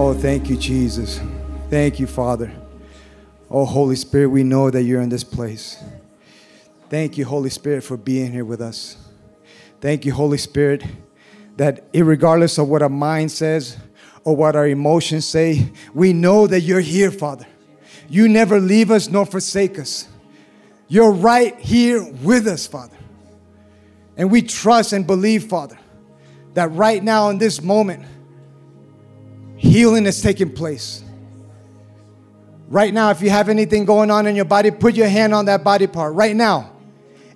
Oh, thank you, Jesus. Thank you, Father. Oh, Holy Spirit, we know that you're in this place. Thank you, Holy Spirit, for being here with us. Thank you, Holy Spirit, that regardless of what our mind says or what our emotions say, we know that you're here, Father. You never leave us nor forsake us. You're right here with us, Father. And we trust and believe, Father, that right now in this moment, healing is taking place. Right now, if you have anything going on in your body, put your hand on that body part right now.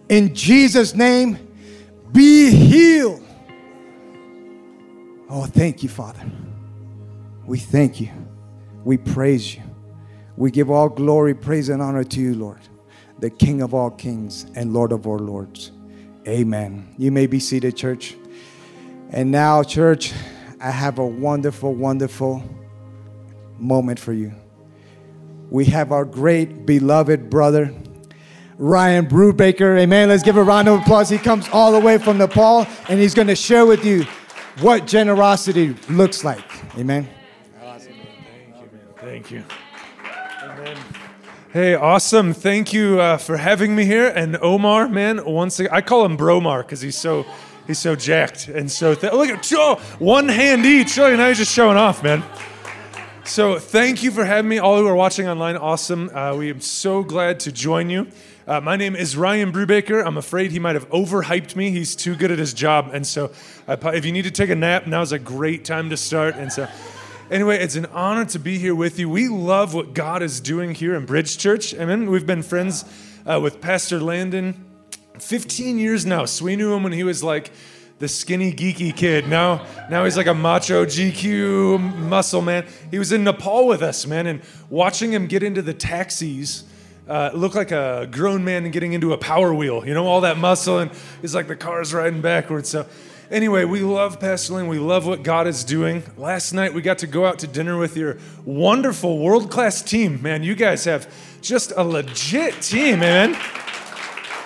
In Jesus' name, be healed. Oh, thank you, Father. We thank you. We praise you. We give all glory, praise, and honor to you, Lord, the King of all kings and Lord of all lords. Amen. You may be seated, church. And now, church, I have a wonderful, wonderful moment for you. We have our great beloved brother, Ryan Brubaker. Amen. Let's give a round of applause. He comes all the way from Nepal and he's going to share with you what generosity looks like. Amen. Awesome. Thank you, man. Thank you. Hey, awesome. Thank you uh, for having me here. And Omar, man, once again, I call him Bromar because he's so he's so jacked and so th- look at oh, one hand each. Oh, know, he's just showing off, man. So thank you for having me. All who are watching online, awesome. Uh, we am so glad to join you. Uh, my name is Ryan Brubaker. I'm afraid he might have overhyped me. He's too good at his job, and so uh, if you need to take a nap, now's a great time to start. And so. Anyway, it's an honor to be here with you. We love what God is doing here in Bridge Church. Amen. We've been friends uh, with Pastor Landon 15 years now. So we knew him when he was like the skinny, geeky kid. Now, now he's like a macho GQ muscle man. He was in Nepal with us, man, and watching him get into the taxis. Uh, looked like a grown man getting into a power wheel, you know, all that muscle, and he's like the car's riding backwards. So, Anyway, we love Pastor. We love what God is doing. Last night we got to go out to dinner with your wonderful world class team. Man, you guys have just a legit team, man.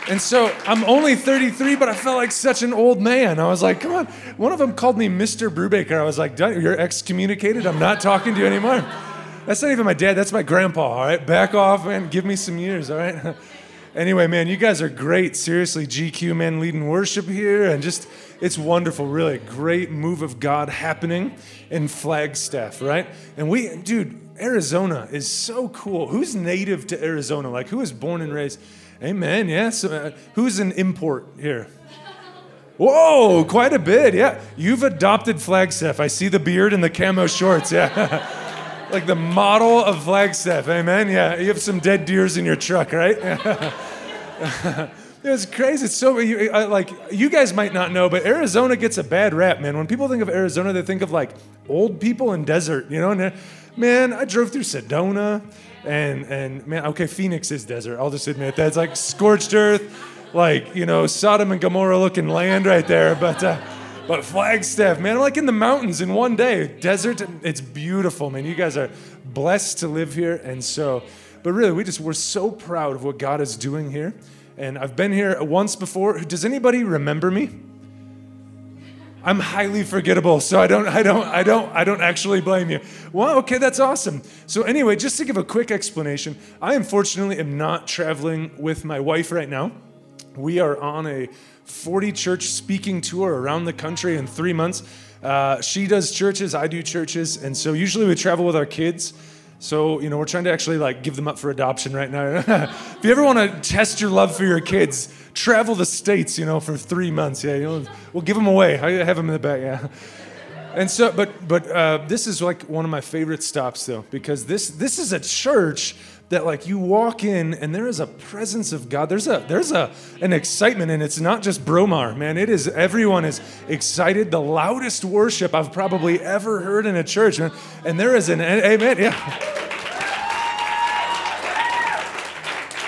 And so I'm only 33, but I felt like such an old man. I was like, come on. One of them called me Mr. Brubaker. I was like, you're excommunicated. I'm not talking to you anymore. That's not even my dad. That's my grandpa, all right? Back off and give me some years, all right? anyway, man, you guys are great. Seriously, GQ, man, leading worship here and just it's wonderful, really. Great move of God happening in Flagstaff, right? And we, dude, Arizona is so cool. Who's native to Arizona? Like, who is born and raised? Amen, yes. Uh, who's an import here? Whoa, quite a bit, yeah. You've adopted Flagstaff. I see the beard and the camo shorts, yeah. like the model of Flagstaff, amen? Yeah, you have some dead deers in your truck, right? It's crazy. It's so you, like you guys might not know, but Arizona gets a bad rap, man. When people think of Arizona, they think of like old people and desert, you know. And man, I drove through Sedona, and and man, okay, Phoenix is desert. I'll just admit that it's like scorched earth, like you know Sodom and Gomorrah looking land right there. But uh, but Flagstaff, man, I'm like in the mountains in one day. Desert, it's beautiful, man. You guys are blessed to live here, and so. But really, we just we're so proud of what God is doing here and I've been here once before. Does anybody remember me? I'm highly forgettable, so I don't, I don't, I don't, I don't actually blame you. Well, okay, that's awesome. So anyway, just to give a quick explanation, I unfortunately am not traveling with my wife right now. We are on a 40 church speaking tour around the country in three months. Uh, she does churches, I do churches, and so usually we travel with our kids. So, you know, we're trying to actually like give them up for adoption right now. if you ever want to test your love for your kids, travel the states, you know, for three months. Yeah, you know, we'll give them away. I have them in the back. Yeah. And so, but but uh, this is like one of my favorite stops though, because this this is a church that like you walk in and there is a presence of God. There's a there's a an excitement and it's not just Bromar, man. It is everyone is excited. The loudest worship I've probably ever heard in a church, man. And there is an amen. Yeah.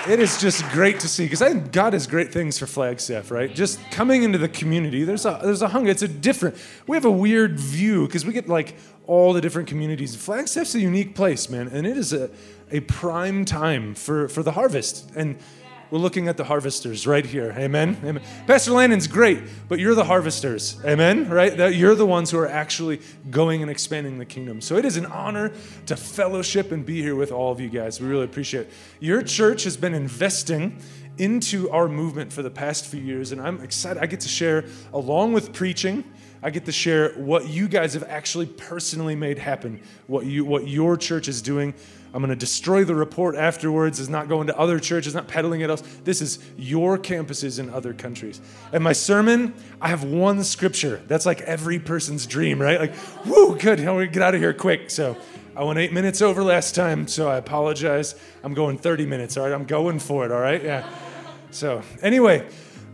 It is just great to see because I think God has great things for Flagstaff, right? Just coming into the community, there's a there's a hunger. It's a different. We have a weird view because we get like all the different communities. Flagstaff's a unique place, man, and it is a a prime time for, for the harvest. And We're looking at the harvesters right here. Amen. Amen. Pastor Landon's great, but you're the harvesters. Amen. Right? That you're the ones who are actually going and expanding the kingdom. So it is an honor to fellowship and be here with all of you guys. We really appreciate it. Your church has been investing into our movement for the past few years, and I'm excited. I get to share along with preaching I get to share what you guys have actually personally made happen, what you what your church is doing. I'm going to destroy the report afterwards. It's not going to other churches, not peddling it else. This is your campuses in other countries. And my sermon, I have one scripture. That's like every person's dream, right? Like, whoo, good. We get out of here quick. So I went eight minutes over last time, so I apologize. I'm going 30 minutes. All right, I'm going for it. All right, yeah. So anyway.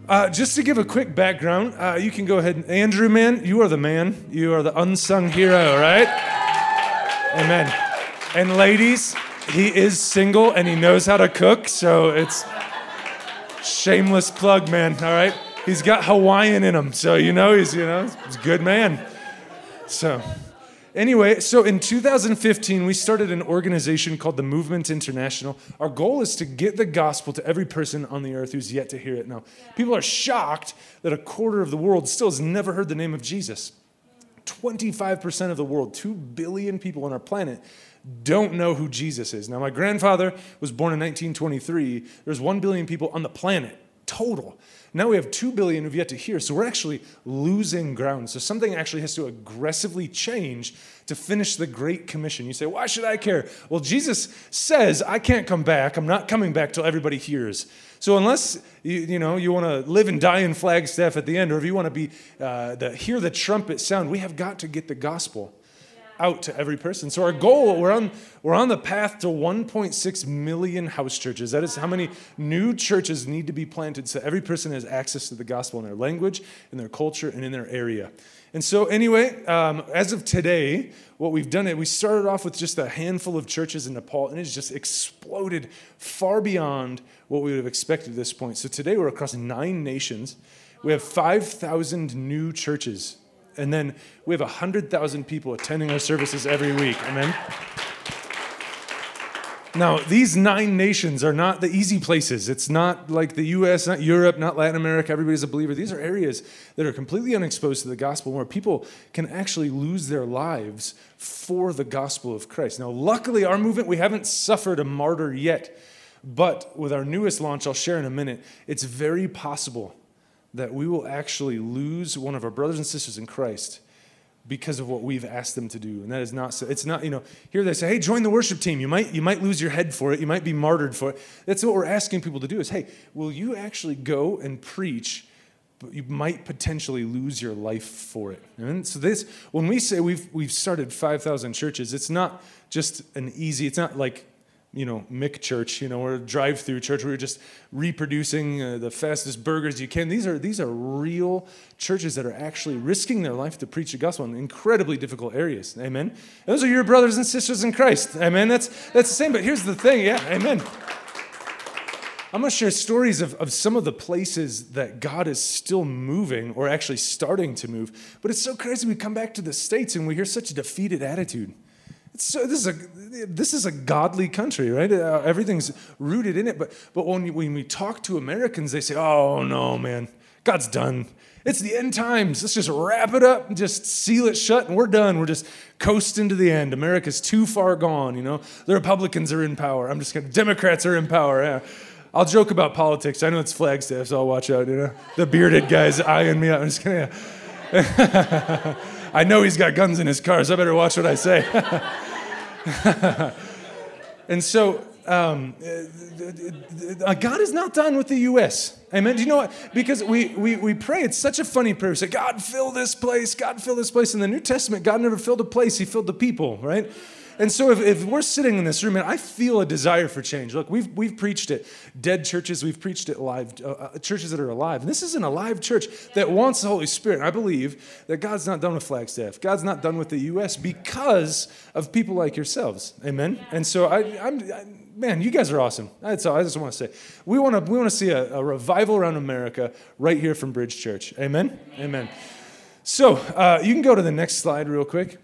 Uh, just to give a quick background, uh, you can go ahead. And, Andrew, man, you are the man. You are the unsung hero, right? Amen. And ladies, he is single and he knows how to cook, so it's shameless plug, man. All right, he's got Hawaiian in him, so you know he's you know he's a good man. So. Anyway, so in 2015, we started an organization called the Movement International. Our goal is to get the gospel to every person on the earth who's yet to hear it. Now, people are shocked that a quarter of the world still has never heard the name of Jesus. 25% of the world, 2 billion people on our planet, don't know who Jesus is. Now, my grandfather was born in 1923. There's 1 billion people on the planet total. Now we have 2 billion who've yet to hear. So we're actually losing ground. So something actually has to aggressively change to finish the Great Commission. You say, why should I care? Well, Jesus says, I can't come back. I'm not coming back till everybody hears. So unless you, you know you want to live and die in Flagstaff at the end, or if you want to be uh, the hear the trumpet sound, we have got to get the gospel out to every person. So our goal, we're on, we're on the path to 1.6 million house churches. That is how many new churches need to be planted so every person has access to the gospel in their language, in their culture, and in their area. And so, anyway, um, as of today, what we've done it, we started off with just a handful of churches in Nepal, and it's just exploded far beyond what we would have expected at this point. So today we're across nine nations. We have 5,000 new churches and then we have 100,000 people attending our services every week. Amen. Now, these nine nations are not the easy places. It's not like the US, not Europe, not Latin America. Everybody's a believer. These are areas that are completely unexposed to the gospel where people can actually lose their lives for the gospel of Christ. Now, luckily, our movement, we haven't suffered a martyr yet. But with our newest launch, I'll share in a minute, it's very possible that we will actually lose one of our brothers and sisters in Christ because of what we've asked them to do. And that is not so it's not you know here they say hey join the worship team. You might you might lose your head for it. You might be martyred for it. That's what we're asking people to do is hey will you actually go and preach but you might potentially lose your life for it? And so this when we say we've we've started 5000 churches it's not just an easy it's not like you know, Mick Church, you know, or drive-through church you're just reproducing uh, the fastest burgers you can. These are these are real churches that are actually risking their life to preach the gospel in incredibly difficult areas. Amen. Those are your brothers and sisters in Christ. Amen. That's that's the same. But here's the thing. Yeah. Amen. I'm going to share stories of, of some of the places that God is still moving or actually starting to move. But it's so crazy. We come back to the States and we hear such a defeated attitude. So this is a this is a godly country, right? Uh, everything's rooted in it. But but when when we talk to Americans, they say, "Oh no, man, God's done. It's the end times. Let's just wrap it up and just seal it shut, and we're done. We're just coasting to the end. America's too far gone. You know, the Republicans are in power. I'm just gonna. Democrats are in power. Yeah. I'll joke about politics. I know it's Flagstaff, so I'll watch out. You know, the bearded guys eyeing me up. I'm just gonna. Yeah. I know he's got guns in his car, so I better watch what I say. and so um, uh, God is not done with the U.S. Amen. Do you know what? Because we, we, we pray, it's such a funny prayer. We say, God, fill this place, God, fill this place. In the New Testament, God never filled a place, He filled the people, right? And so if, if we're sitting in this room and I feel a desire for change, look, we've, we've preached it. dead churches, we've preached it live, uh, uh, churches that are alive. And this is an alive church that wants the Holy Spirit. I believe that God's not done with Flagstaff. God's not done with the U.S. because of people like yourselves. Amen? And so I, I'm, I, man, you guys are awesome. That's all I just want to say. We want to we want to see a, a, revival around America right here from Bridge Church. Amen. Amen. So uh, you can go to the next slide real quick.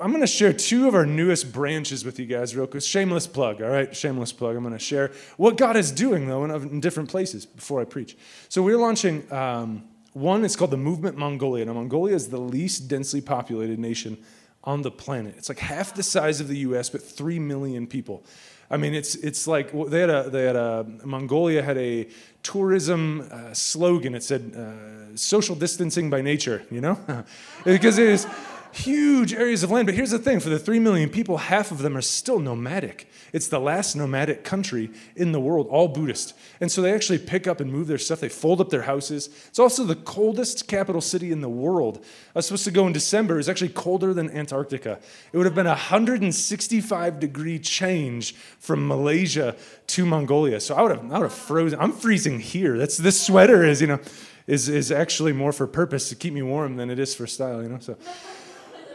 I'm going to share two of our newest branches with you guys, real quick. Shameless plug, all right? Shameless plug. I'm going to share what God is doing, though, in, different places before I preach. So, we're launching um, one, it's called the Movement Mongolia. Now, Mongolia is the least densely populated nation on the planet. It's like half the size of the US, but 3 million people. I mean, it's, it's like they had a, they had a, Mongolia had a tourism uh, slogan. It said, uh, social distancing by nature, you know? because it is huge areas of land. But here's the thing for the 3 million people, half of them are still nomadic. It's the last nomadic country in the world, all Buddhist. And so they actually pick up and move their stuff. They fold up their houses. It's also the coldest capital city in the world. I was supposed to go in December. It was actually colder than Antarctica. It would have been a 165 degree change from Malaysia to Mongolia. So I would have, I would have frozen. I'm freezing here. That's this sweater is, you know, is, is actually more for purpose to keep me warm than it is for style, you know. So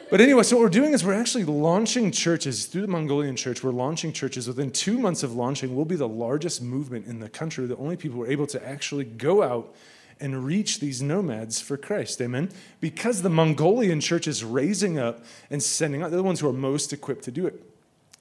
but anyway, so what we're doing is we're actually launching churches through the Mongolian church. We're launching churches. Within two months of launching, we'll be the largest movement in the country. The only people who are able to actually go out and reach these nomads for Christ. Amen? Because the Mongolian church is raising up and sending out, they're the ones who are most equipped to do it.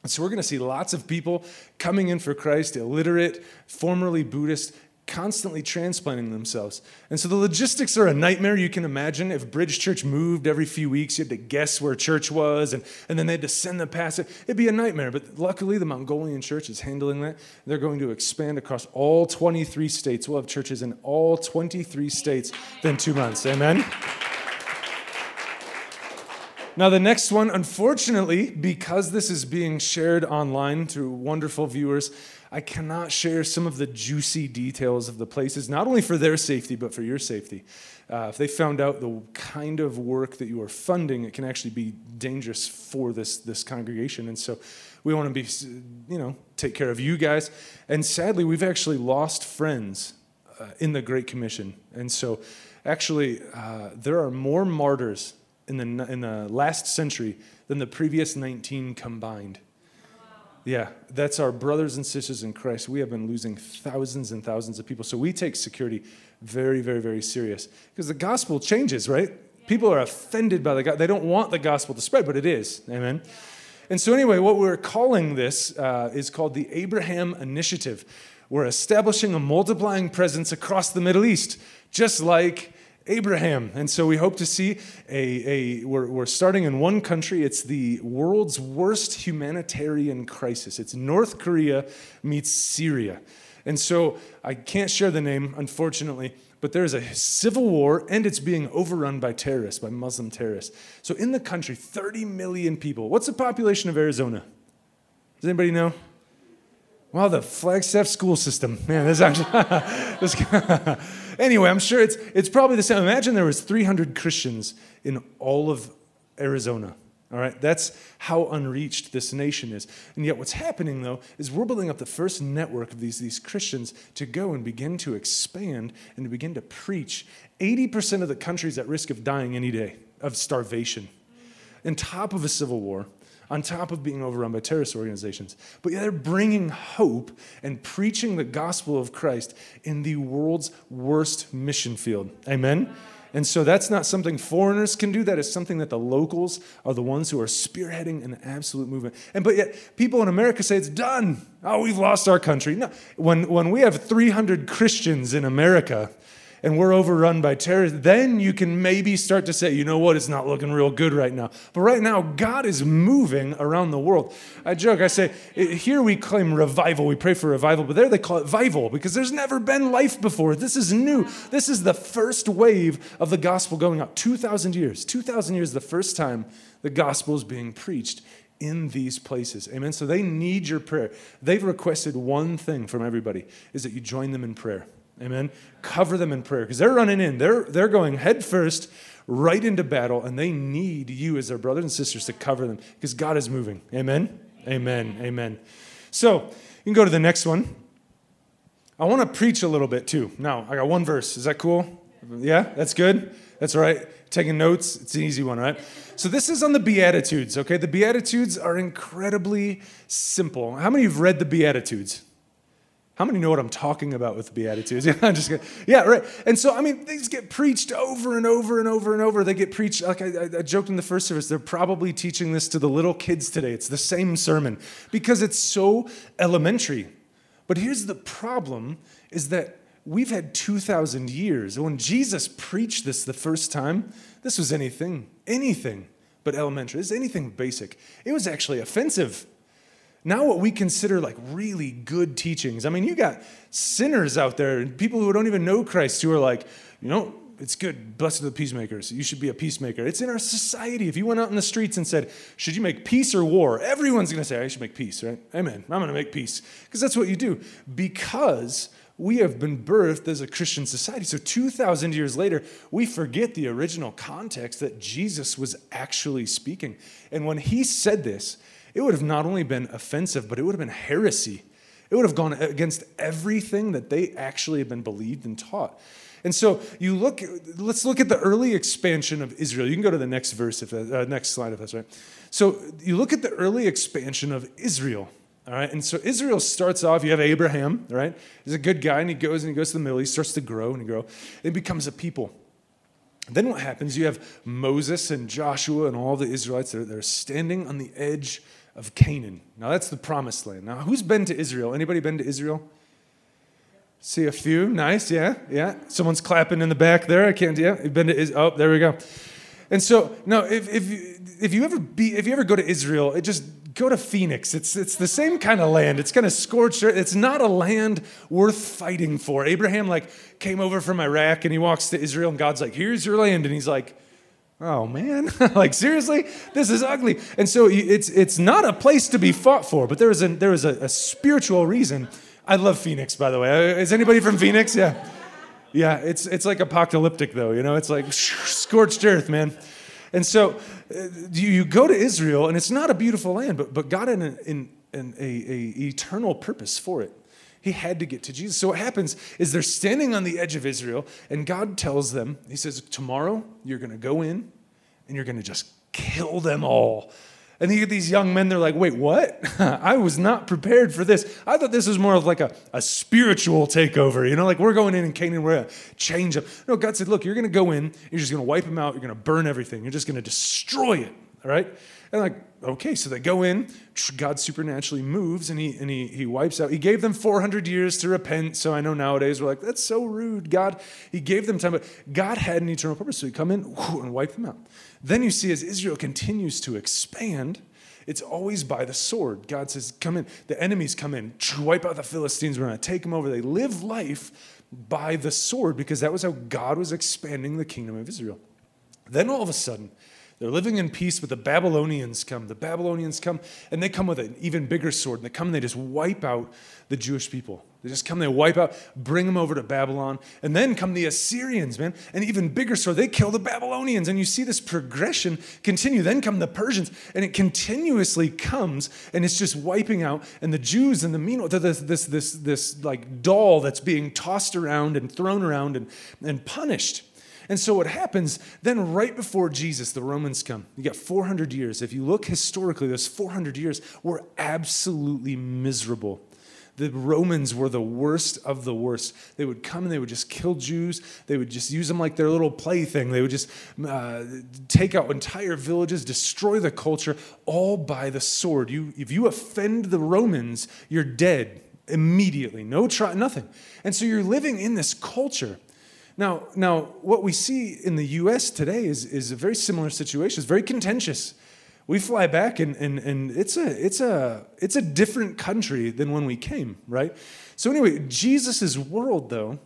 So we're going to see lots of people coming in for Christ, illiterate, formerly Buddhist, constantly transplanting themselves. And so the logistics are a nightmare. You can imagine if Bridge Church moved every few weeks, you had to guess where church was, and, and then they had to send the pastor. It'd be a nightmare. But luckily, the Mongolian church is handling that. They're going to expand across all 23 states. We'll have churches in all 23 states within two months. Amen? Now, the next one, unfortunately, because this is being shared online through wonderful viewers, I cannot share some of the juicy details of the places, not only for their safety, but for your safety. Uh, if they found out the kind of work that you are funding, it can actually be dangerous for this, this congregation. And so we want to be, you know, take care of you guys. And sadly, we've actually lost friends uh, in the Great Commission. And so actually, uh, there are more martyrs in the, in the last century than the previous 19 combined. Yeah, that's our brothers and sisters in Christ. We have been losing thousands and thousands of people. So we take security very, very, very serious because the gospel changes, right? People are offended by the gospel. They don't want the gospel to spread, but it is. Amen. And so, anyway, what we're calling this uh, is called the Abraham Initiative. We're establishing a multiplying presence across the Middle East, just like Abraham. And so we hope to see a, a we're, we're starting in one country. It's the world's worst humanitarian crisis. It's North Korea meets Syria. And so I can't share the name, unfortunately, but there is a civil war and it's being overrun by terrorists, by Muslim terrorists. So in the country, 30 million people. What's the population of Arizona? Does anybody know? Wow, the Flagstaff school system. Man, this actually. this, anyway, I'm sure it's, it's probably the same. Imagine there was 300 Christians in all of Arizona. All right, that's how unreached this nation is. And yet, what's happening though is we're building up the first network of these, these Christians to go and begin to expand and to begin to preach. 80% of the country is at risk of dying any day of starvation. On top of a civil war, on top of being overrun by terrorist organizations. But they're bringing hope and preaching the gospel of Christ in the world's worst mission field. Amen? And so that's not something foreigners can do. That is something that the locals are the ones who are spearheading an absolute movement. And but yet people in America say it's done. Oh, we've lost our country. No. When when we have 300 Christians in America, and we're overrun by terrorists, then you can maybe start to say, you know what, it's not looking real good right now. But right now, God is moving around the world. I joke, I say, here we claim revival, we pray for revival, but there they call it vival because there's never been life before. This is new. This is the first wave of the gospel going out. 2,000 years. 2,000 years, is the first time the gospel is being preached in these places. Amen. So they need your prayer. They've requested one thing from everybody is that you join them in prayer. Amen. Cover them in prayer because they're running in. They're, they're going head first right into battle, and they need you as their brothers and sisters to cover them because God is moving. Amen. Amen. Amen. So you can go to the next one. I want to preach a little bit too. Now, I got one verse. Is that cool? Yeah, that's good. That's all right. Taking notes, it's an easy one, right? So this is on the Beatitudes, okay? The Beatitudes are incredibly simple. How many of you have read the Beatitudes? How many know what I'm talking about with the Beatitudes? Yeah, I'm just. Yeah, right. And so, I mean, these get preached over and over and over and over. They get preached, like I, I, joked in the first service, they're probably teaching this to the little kids today. It's the same sermon because it's so elementary. But here's the problem is that we've had 2,000 years. and When Jesus preached this the first time, this was anything, anything but elementary. Is anything basic. It was actually offensive now, what we consider like really good teachings. I mean, you got sinners out there, and people who don't even know Christ, who are like, you know, it's good. Blessed are the peacemakers. You should be a peacemaker. It's in our society. If you went out in the streets and said, Should you make peace or war? Everyone's going to say, I should make peace, right? Amen. I'm going to make peace. Because that's what you do. Because we have been birthed as a Christian society. So 2,000 years later, we forget the original context that Jesus was actually speaking. And when he said this, it would have not only been offensive, but it would have been heresy. It would have gone against everything that they actually have been believed and taught. And so you look, let's look at the early expansion of Israel. You can go to the next verse, if uh, next slide, if that's right. So you look at the early expansion of Israel. All right, and so Israel starts off. You have Abraham, right? He's a good guy, and he goes and he goes to the middle. He starts to grow and grow. And becomes a people. Then what happens? You have Moses and Joshua and all the Israelites. They're, they're standing on the edge of Canaan. Now that's the promised land. Now, who's been to Israel? Anybody been to Israel? See a few. Nice. Yeah. Yeah. Someone's clapping in the back there. I can't. Yeah. You've been to Israel. Oh, there we go. And so now, if, if, if you ever be, if you ever go to Israel, it just go to Phoenix. It's, it's the same kind of land. It's kind of scorched. It's not a land worth fighting for. Abraham like came over from Iraq and he walks to Israel and God's like, here's your land. And he's like, oh man. Like seriously? This is ugly. And so it's it's not a place to be fought for but there is a there is a, a spiritual reason. I love phoenix by the way. Uh, is anybody from phoenix? Yeah. Yeah it's it's like apocalyptic though you know? It's like scorched earth man. And so uh, you, go to israel and it's not a beautiful land but but god had an, an, an a, a eternal purpose for it he had to get to Jesus. So what happens is they're standing on the edge of Israel, and God tells them, He says, Tomorrow you're going to go in and you're going to just kill them all. And you get these young men, they're like, wait, what? I was not prepared for this. I thought this was more of like a, a spiritual takeover, you know, like we're going in and Canaan, we're to change them. No, God said, look, you're going to go in, you're just going to wipe them out, you're going to burn everything, you're just going to destroy it, all right? And like, okay, so they go in, God supernaturally moves and he, and he, he wipes out. He gave them 400 years to repent. So I know nowadays we're like, that's so rude. God, he gave them time, but God had an eternal purpose. So he come in and wipe them out. Then you see as Israel continues to expand, it's always by the sword. God says, come in. The enemies come in, wipe out the Philistines. We're going to take them over. They live life by the sword because that was how God was expanding the kingdom of Israel. Then all of a sudden, they're living in peace, but the Babylonians come. The Babylonians come, and they come with an even bigger sword. And they come and they just wipe out the Jewish people. They just come, they wipe out, bring them over to Babylon. And then come the Assyrians, man, an even bigger sword. They kill the Babylonians. And you see this progression continue. Then come the Persians, and it continuously comes, and it's just wiping out. And the Jews and the meanwhile, this, this, this, this like doll that's being tossed around and thrown around and, and punished. And so what happens then, right before Jesus, the Romans come. You got 400 years. If you look historically, those 400 years were absolutely miserable. The Romans were the worst of the worst. They would come and they would just kill Jews. They would just use them like their little plaything. They would just uh, take out entire villages, destroy the culture, all by the sword. You, if you offend the Romans, you're dead immediately. No try, nothing. And so you're living in this culture now, now what we see in the US today is, is a very similar situation. It's very contentious. We fly back and, and, and it's, a, it's, a, it's a different country than when we came, right? So, anyway, Jesus' world, though,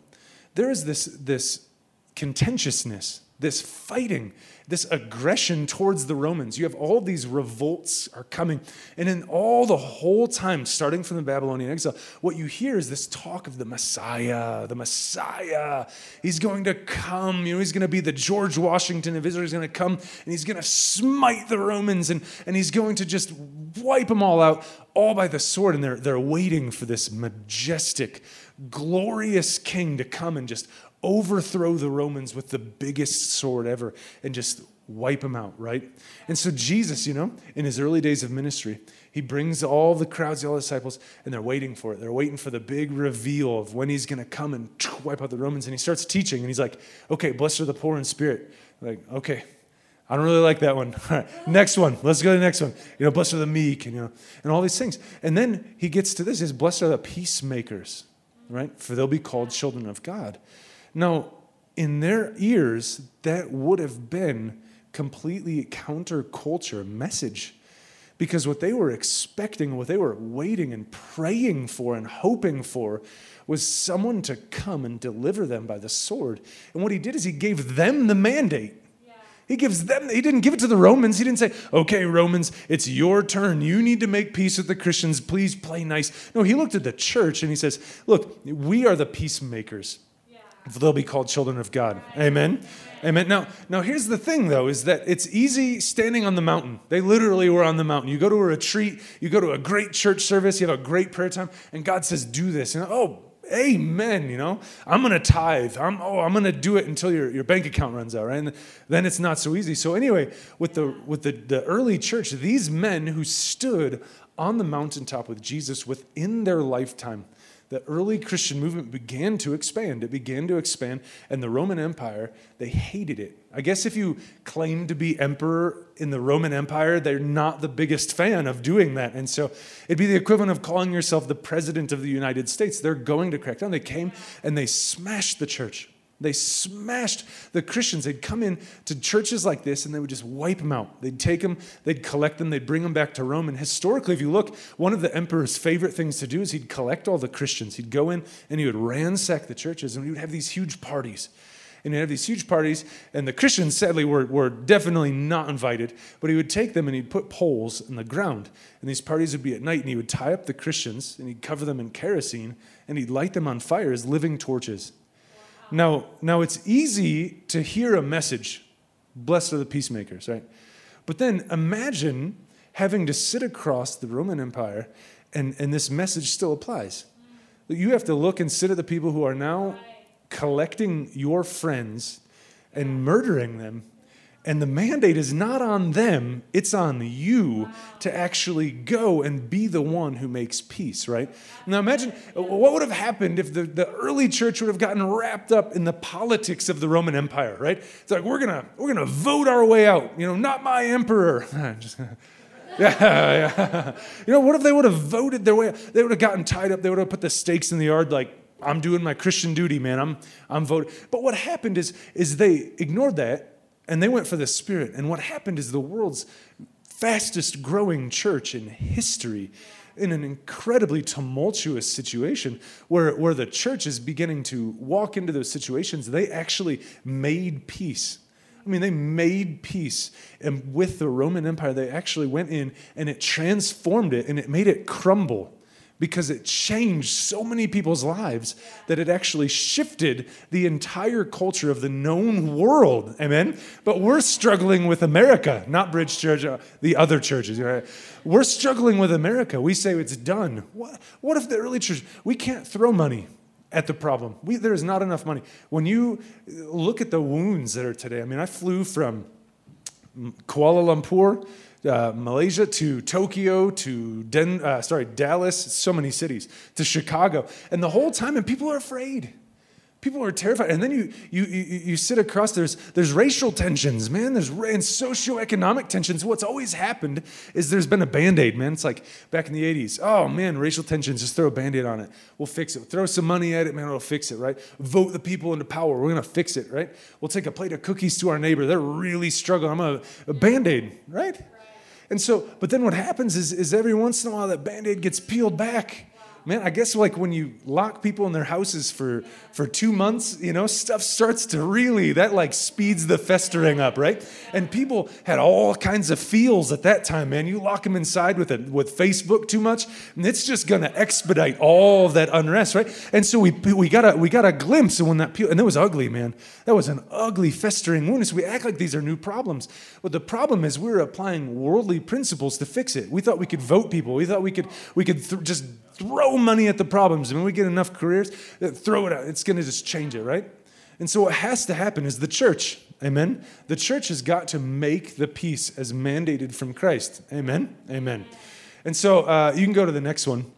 there is this, this contentiousness, this fighting this aggression towards the Romans. You have all these revolts are coming. And in all the whole time, starting from the Babylonian exile, what you hear is this talk of the Messiah, the Messiah. He's going to come. You know, he's going to be the George Washington of Israel. He's going to come and he's going to smite the Romans and, and he's going to just wipe them all out, all by the sword. And they're, they're waiting for this majestic, glorious king to come and just overthrow the Romans with the biggest sword ever and just wipe them out, right? And so Jesus, you know, in his early days of ministry, he brings all the crowds, all the disciples, and they're waiting for it. They're waiting for the big reveal of when he's going to come and wipe out the Romans. And he starts teaching, and he's like, okay, blessed are the poor in spirit. Like, okay, I don't really like that one. All right, next one. Let's go to the next one. You know, blessed are the meek, and you know, and all these things. And then he gets to this: is blessed are the peacemakers, right? For they'll be called children of God. Now, in their ears, that would have been completely counterculture message. Because what they were expecting, what they were waiting and praying for and hoping for was someone to come and deliver them by the sword. And what he did is he gave them the mandate. He gives them, he didn't give it to the Romans. He didn't say, okay, Romans, it's your turn. You need to make peace with the Christians. Please play nice. No, he looked at the church and he says, look, we are the peacemakers. They'll be called children of God. Amen. Amen. Now, now here's the thing though, is that it's easy standing on the mountain. They literally were on the mountain. You go to a retreat, you go to a great church service, you have a great prayer time, and God says, do this. And oh, amen you know i'm to tithe i'm oh i'm to do it until your, your bank account runs out right and then it's not so easy so anyway with the with the, the early church these men who stood on the mountaintop with jesus within their lifetime the early Christian movement began to expand. It began to expand, and the Roman Empire, they hated it. I guess if you claim to be emperor in the Roman Empire, they're not the biggest fan of doing that. And so it'd be the equivalent of calling yourself the president of the United States. They're going to crack down. They came and they smashed the church. They smashed the Christians. They'd come in to churches like this and they would just wipe them out. They'd take them, they'd collect them, they'd bring them back to Rome. And historically, if you look, one of the emperor's favorite things to do is he'd collect all the Christians. He'd go in and he would ransack the churches and he would have these huge parties. And he'd have these huge parties, and the Christians, sadly, were, were definitely not invited. But he would take them and he'd put poles in the ground. And these parties would be at night, and he would tie up the Christians and he'd cover them in kerosene and he'd light them on fire as living torches. Now, now it's easy to hear a message, blessed are the peacemakers, right? But then imagine having to sit across the Roman Empire and, and this message still applies. You have to look and sit at the people who are now collecting your friends and murdering them and the mandate is not on them, it's on you to actually go and be the one who makes peace, right? Now imagine what would have happened if the, the early church would have gotten wrapped up in the politics of the Roman Empire, right? It's like we're gonna we're gonna vote our way out, you know, not my emperor. yeah, yeah. You know, what if they would have voted their way? They would have gotten tied up, they would have put the stakes in the yard like I'm doing my Christian duty, man. I'm I'm voting. But what happened is is they ignored that and they went for the Spirit. And what happened is the world's fastest growing church in history in an incredibly tumultuous situation where, where the church is beginning to walk into those situations, they actually made peace. I mean, they made peace. And with the Roman Empire, they actually went in and it transformed it and it made it crumble because it changed so many people's lives that it actually shifted the entire culture of the known world. Amen? But we're struggling with America, not Bridge Church, uh, the other churches. Right? We're struggling with America. We say it's done. What, what if the early church, we can't throw money at the problem? We, there's not enough money. When you look at the wounds that are today, I mean, I flew from Kuala Lumpur uh, Malaysia to Tokyo to Den, uh, sorry Dallas, so many cities to Chicago, and the whole time, and people are afraid. People are terrified. And then you, you, you, you sit across, there's, there's racial tensions, man. There's and socioeconomic tensions. What's always happened is there's been a band aid, man. It's like back in the 80s. Oh, man, racial tensions, just throw a band aid on it. We'll fix it. Throw some money at it, man, it'll fix it, right? Vote the people into power. We're to fix it, right? We'll take a plate of cookies to our neighbor. They're really struggling. I'm a, a band aid, right? And so, but then what happens is, is every once in a while that band aid gets peeled back man, I guess like when you lock people in their houses for for two months, you know, stuff starts to really that like speeds the festering up, right? And people had all kinds of feels at that time, man. You lock them inside with it with Facebook too much, and it's just gonna expedite all that unrest, right? And so we we got a we got a glimpse of when that and it was ugly, man. That was an ugly festering wound. So we act like these are new problems, but the problem is we we're applying worldly principles to fix it. We thought we could vote people. We thought we could we could th- just throw money at the problems. And when we get enough careers, uh, throw it out. It's going to just change it, right? And so, what has to happen is the church, amen? The church has got to make the peace as mandated from Christ, amen? Amen. And so, uh, you can go to the next one.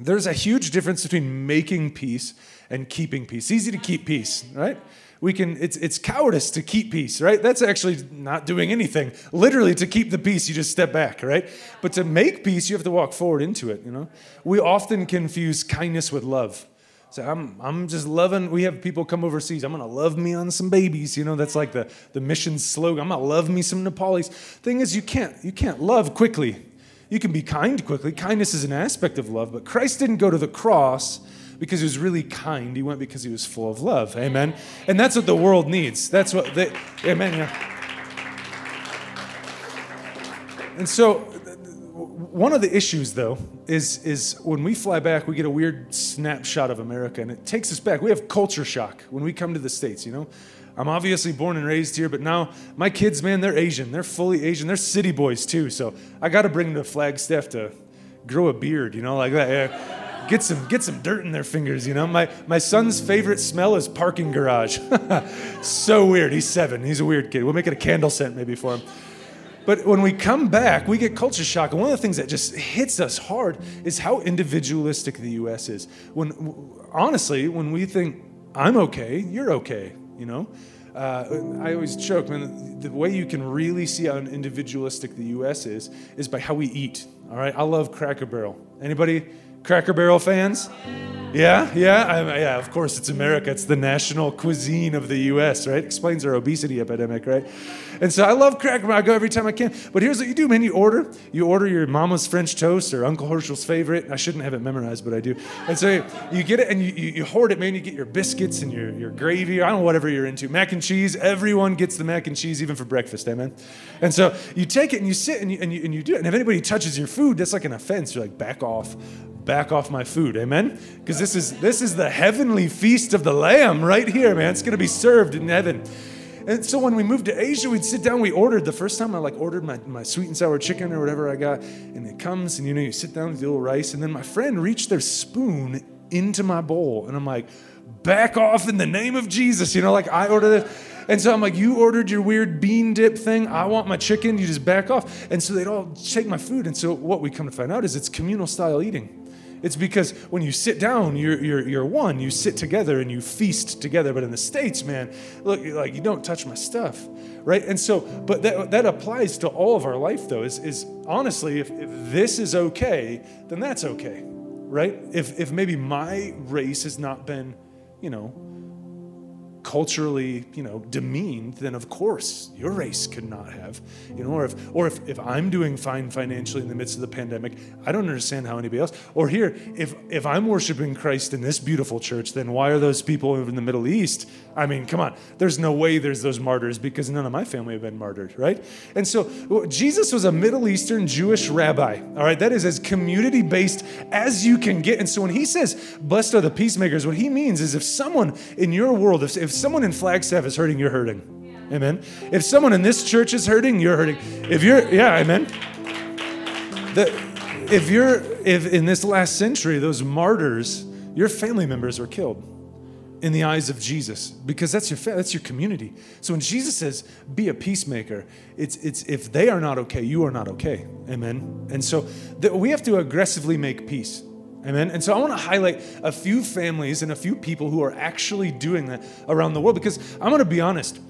There's a huge difference between making peace and keeping peace. It's easy to keep peace, right? We can, it's, it's cowardice to keep peace, right? That's actually not doing anything. Literally, to keep the peace, you just step back, right? But to make peace, you have to walk forward into it, you know? We often confuse kindness with love. So I'm, I'm just loving, we have people come overseas. I'm going to love me on some babies. You know, that's like the, the mission slogan. I'm going to love me some Nepalis. Thing is, you can't, you can't love quickly. You can be kind quickly. Kindness is an aspect of love, but Christ didn't go to the cross because he was really kind. He went because he was full of love. Amen. And that's what the world needs. That's what they, amen. Yeah. And so one of the issues though is is when we fly back we get a weird snapshot of america and it takes us back we have culture shock when we come to the states you know i'm obviously born and raised here but now my kids man they're asian they're fully asian they're city boys too so i got to bring them to flagstaff to grow a beard you know like that yeah. Get some get some dirt in their fingers you know my my son's favorite smell is parking garage so weird he's seven he's a weird kid we'll make it a candle scent maybe for him but when we come back, we get culture shock. And one of the things that just hits us hard is how individualistic the US is. When honestly, when we think I'm okay, you're okay, you know? Uh, I always joke, man, the way you can really see how individualistic the US is is by how we eat. All right? I love Cracker Barrel. Anybody Cracker Barrel fans? Yeah, yeah, I, yeah. Of course, it's America. It's the national cuisine of the U.S. Right? Explains our obesity epidemic, right? And so I love Cracker Barrel. I go every time I can. But here's what you do, man. You order. You order your mama's French toast or Uncle Herschel's favorite. I shouldn't have it memorized, but I do. And so you get it and you, you, you hoard it, man. You get your biscuits and your, your gravy. I don't know whatever you're into. Mac and cheese. Everyone gets the mac and cheese, even for breakfast. Amen. And so you take it and you sit and you, and you, and you do it. And if anybody touches your food, that's like an offense. You're like, back off back off my food. Amen? Because this is this is the heavenly feast of the Lamb right here, man. It's gonna be served in heaven. And so when we moved to Asia, we'd sit down, we ordered. The first time I like ordered my, my sweet and sour chicken or whatever I got, and it comes, and you know, you sit down with a little rice, and then my friend reached their spoon into my bowl, and I'm like, back off in the name of Jesus, you know, like I ordered this. And so I'm like, you ordered your weird bean dip thing. I want my chicken. You just back off. And so they'd all take my food. And so what we come to find out is it's communal style eating. It's because when you sit down, you're, you're, you're one. You sit together and you feast together. But in the States, man, look, like you don't touch my stuff, right? And so, but that, that applies to all of our life, though, is, is honestly, if, if this is okay, then that's okay, right? If, if maybe my race has not been, you know, culturally, you know, demeaned, then of course your race could not have. You know, or if or if, if I'm doing fine financially in the midst of the pandemic, I don't understand how anybody else. Or here, if if I'm worshiping Christ in this beautiful church, then why are those people over in the Middle East? I mean, come on. There's no way there's those martyrs because none of my family have been martyred, right? And so Jesus was a Middle Eastern Jewish rabbi. All right, that is as community based as you can get. And so when he says, blessed are the peacemakers, what he means is if someone in your world, if, if someone in Flagstaff is hurting, you're hurting. Yeah. Amen. If someone in this church is hurting, you're hurting. If you're, yeah, amen. The, if you're, if in this last century, those martyrs, your family members were killed in the eyes of Jesus because that's your that's your community. So when Jesus says be a peacemaker, it's it's if they are not okay, you are not okay. Amen. And so we have to aggressively make peace. Amen. And so I want to highlight a few families and a few people who are actually doing that around the world because I'm going to be honest.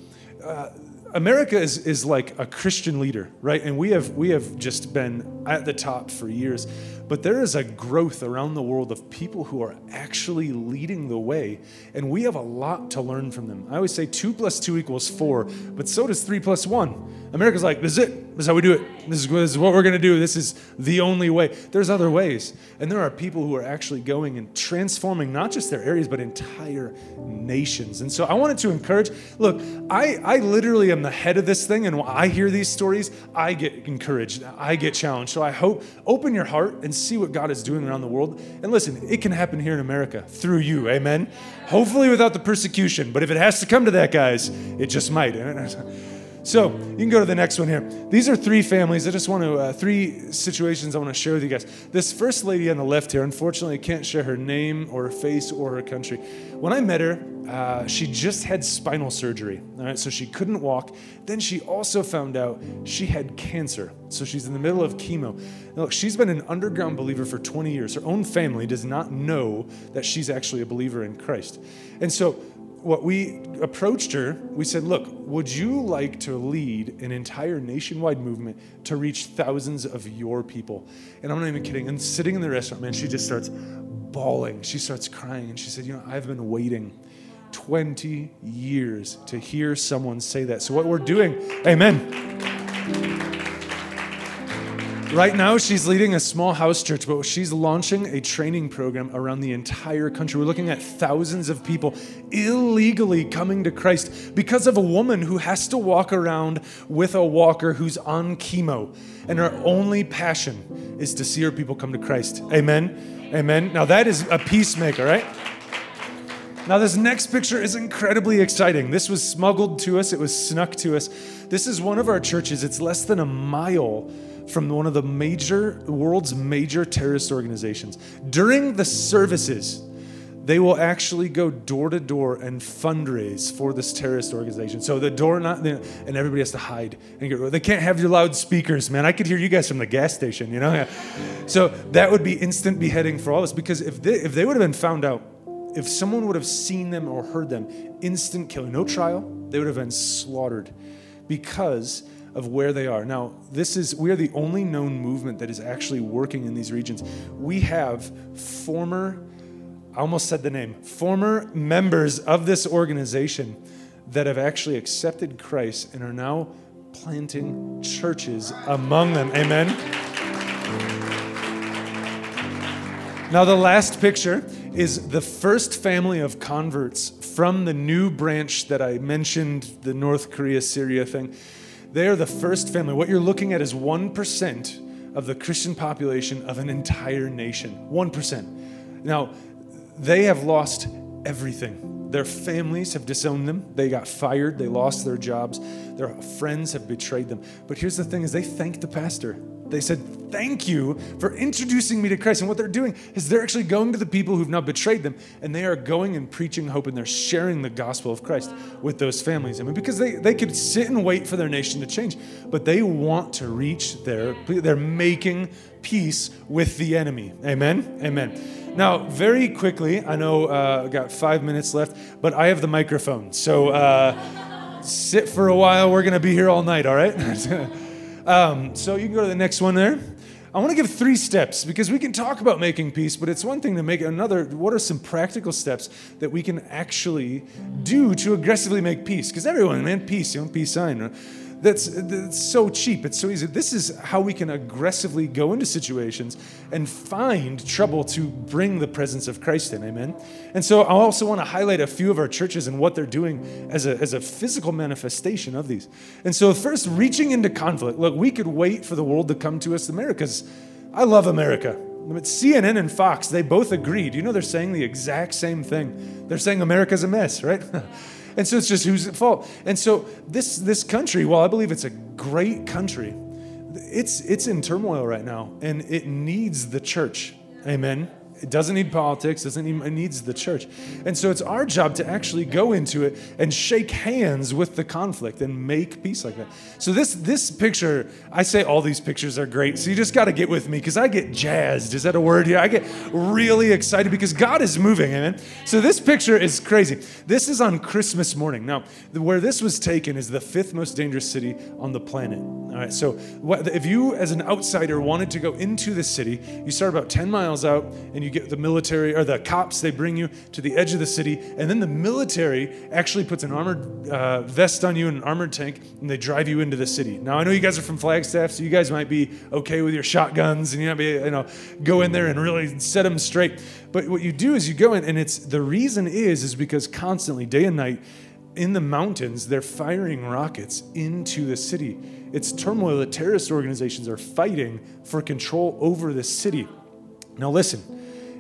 Uh, America is, is like a Christian leader, right? And we have we have just been at the top for years. But there is a growth around the world of people who are actually leading the way, and we have a lot to learn from them. I always say two plus two equals four, but so does three plus one. America's like, this is it. This is how we do it. This is, this is what we're going to do. This is the only way. There's other ways. And there are people who are actually going and transforming not just their areas, but entire nations. And so I wanted to encourage look, I, I literally am the head of this thing. And when I hear these stories, I get encouraged, I get challenged. So I hope, open your heart and see what God is doing around the world. And listen, it can happen here in America through you. Amen. Hopefully without the persecution. But if it has to come to that, guys, it just might. So you can go to the next one here. These are three families. I just want to, uh, three situations I want to share with you guys. This first lady on the left here, unfortunately, I can't share her name or her face or her country. When I met her, uh, she just had spinal surgery. All right, so she couldn't walk. Then she also found out she had cancer. So she's in the middle of chemo. Now, look, she's been an underground believer for 20 years. Her own family does not know that she's actually a believer in Christ. And so what we approached her, we said, Look, would you like to lead an entire nationwide movement to reach thousands of your people? And I'm not even kidding. And sitting in the restaurant, man, she just starts bawling. She starts crying. And she said, You know, I've been waiting 20 years to hear someone say that. So, what we're doing, amen. Right now, she's leading a small house church, but she's launching a training program around the entire country. We're looking at thousands of people illegally coming to Christ because of a woman who has to walk around with a walker who's on chemo, and her only passion is to see her people come to Christ. Amen. Amen. Now, that is a peacemaker, right? Now, this next picture is incredibly exciting. This was smuggled to us, it was snuck to us. This is one of our churches. It's less than a mile from one of the major, world's major terrorist organizations. During the services, they will actually go door to door and fundraise for this terrorist organization. So the door not, and everybody has to hide and get. They can't have your loudspeakers, man. I could hear you guys from the gas station, you know. So that would be instant beheading for all of us because if they if they would have been found out, if someone would have seen them or heard them, instant killing, no trial, they would have been slaughtered because of where they are. Now, this is we are the only known movement that is actually working in these regions. We have former I almost said the name, former members of this organization that have actually accepted Christ and are now planting churches among them. Amen. Now, the last picture is the first family of converts from the new branch that I mentioned, the North Korea Syria thing. They are the first family. What you're looking at is 1% of the Christian population of an entire nation. 1%. Now, they have lost everything. Their families have disowned them. They got fired. They lost their jobs. Their friends have betrayed them. But here's the thing is they thanked the pastor. They said, Thank you for introducing me to Christ. And what they're doing is they're actually going to the people who've now betrayed them, and they are going and preaching hope, and they're sharing the gospel of Christ with those families. I mean, because they, they could sit and wait for their nation to change, but they want to reach their, they're making peace with the enemy. Amen? Amen. Now, very quickly, I know uh, I got five minutes left, but I have the microphone. So uh, sit for a while. We're going to be here all night, all right? Um, so you can go to the next one there. I want to give three steps because we can talk about making peace, but it's one thing to make another. What are some practical steps that we can actually do to aggressively make peace? Because everyone, man, peace, you know, peace sign. Right? That's, that's so cheap. It's so easy. This is how we can aggressively go into situations and find trouble to bring the presence of Christ in. Amen. And so I also want to highlight a few of our churches and what they're doing as a, as a physical manifestation of these. And so, first, reaching into conflict. Look, we could wait for the world to come to us, America's. I love America. But CNN and Fox, they both agreed. You know, they're saying the exact same thing. They're saying America's a mess, right? And so it's just who's at fault. And so this this country, while I believe it's a great country, it's it's in turmoil right now, and it needs the church. Amen. It doesn't need politics, doesn't need, it needs the church. And so it's our job to actually go into it and shake hands with the conflict and make peace like that. So this this picture, I say all these pictures are great. So you just got to get with me because I get jazzed. Is that a word here? I get really excited because God is moving, amen. So this picture is crazy. This is on Christmas morning. Now, where this was taken is the fifth most dangerous city on the planet. All right. So what, if you as an outsider wanted to go into the city, you start about 10 miles out and you you get the military or the cops, they bring you to the edge of the city, and then the military actually puts an armored uh, vest on you and an armored tank, and they drive you into the city. Now, I know you guys are from Flagstaff, so you guys might be okay with your shotguns and you might be, you know, go in there and really set them straight. But what you do is you go in, and it's the reason is, is because constantly, day and night, in the mountains, they're firing rockets into the city. It's turmoil that terrorist organizations are fighting for control over the city. Now, listen,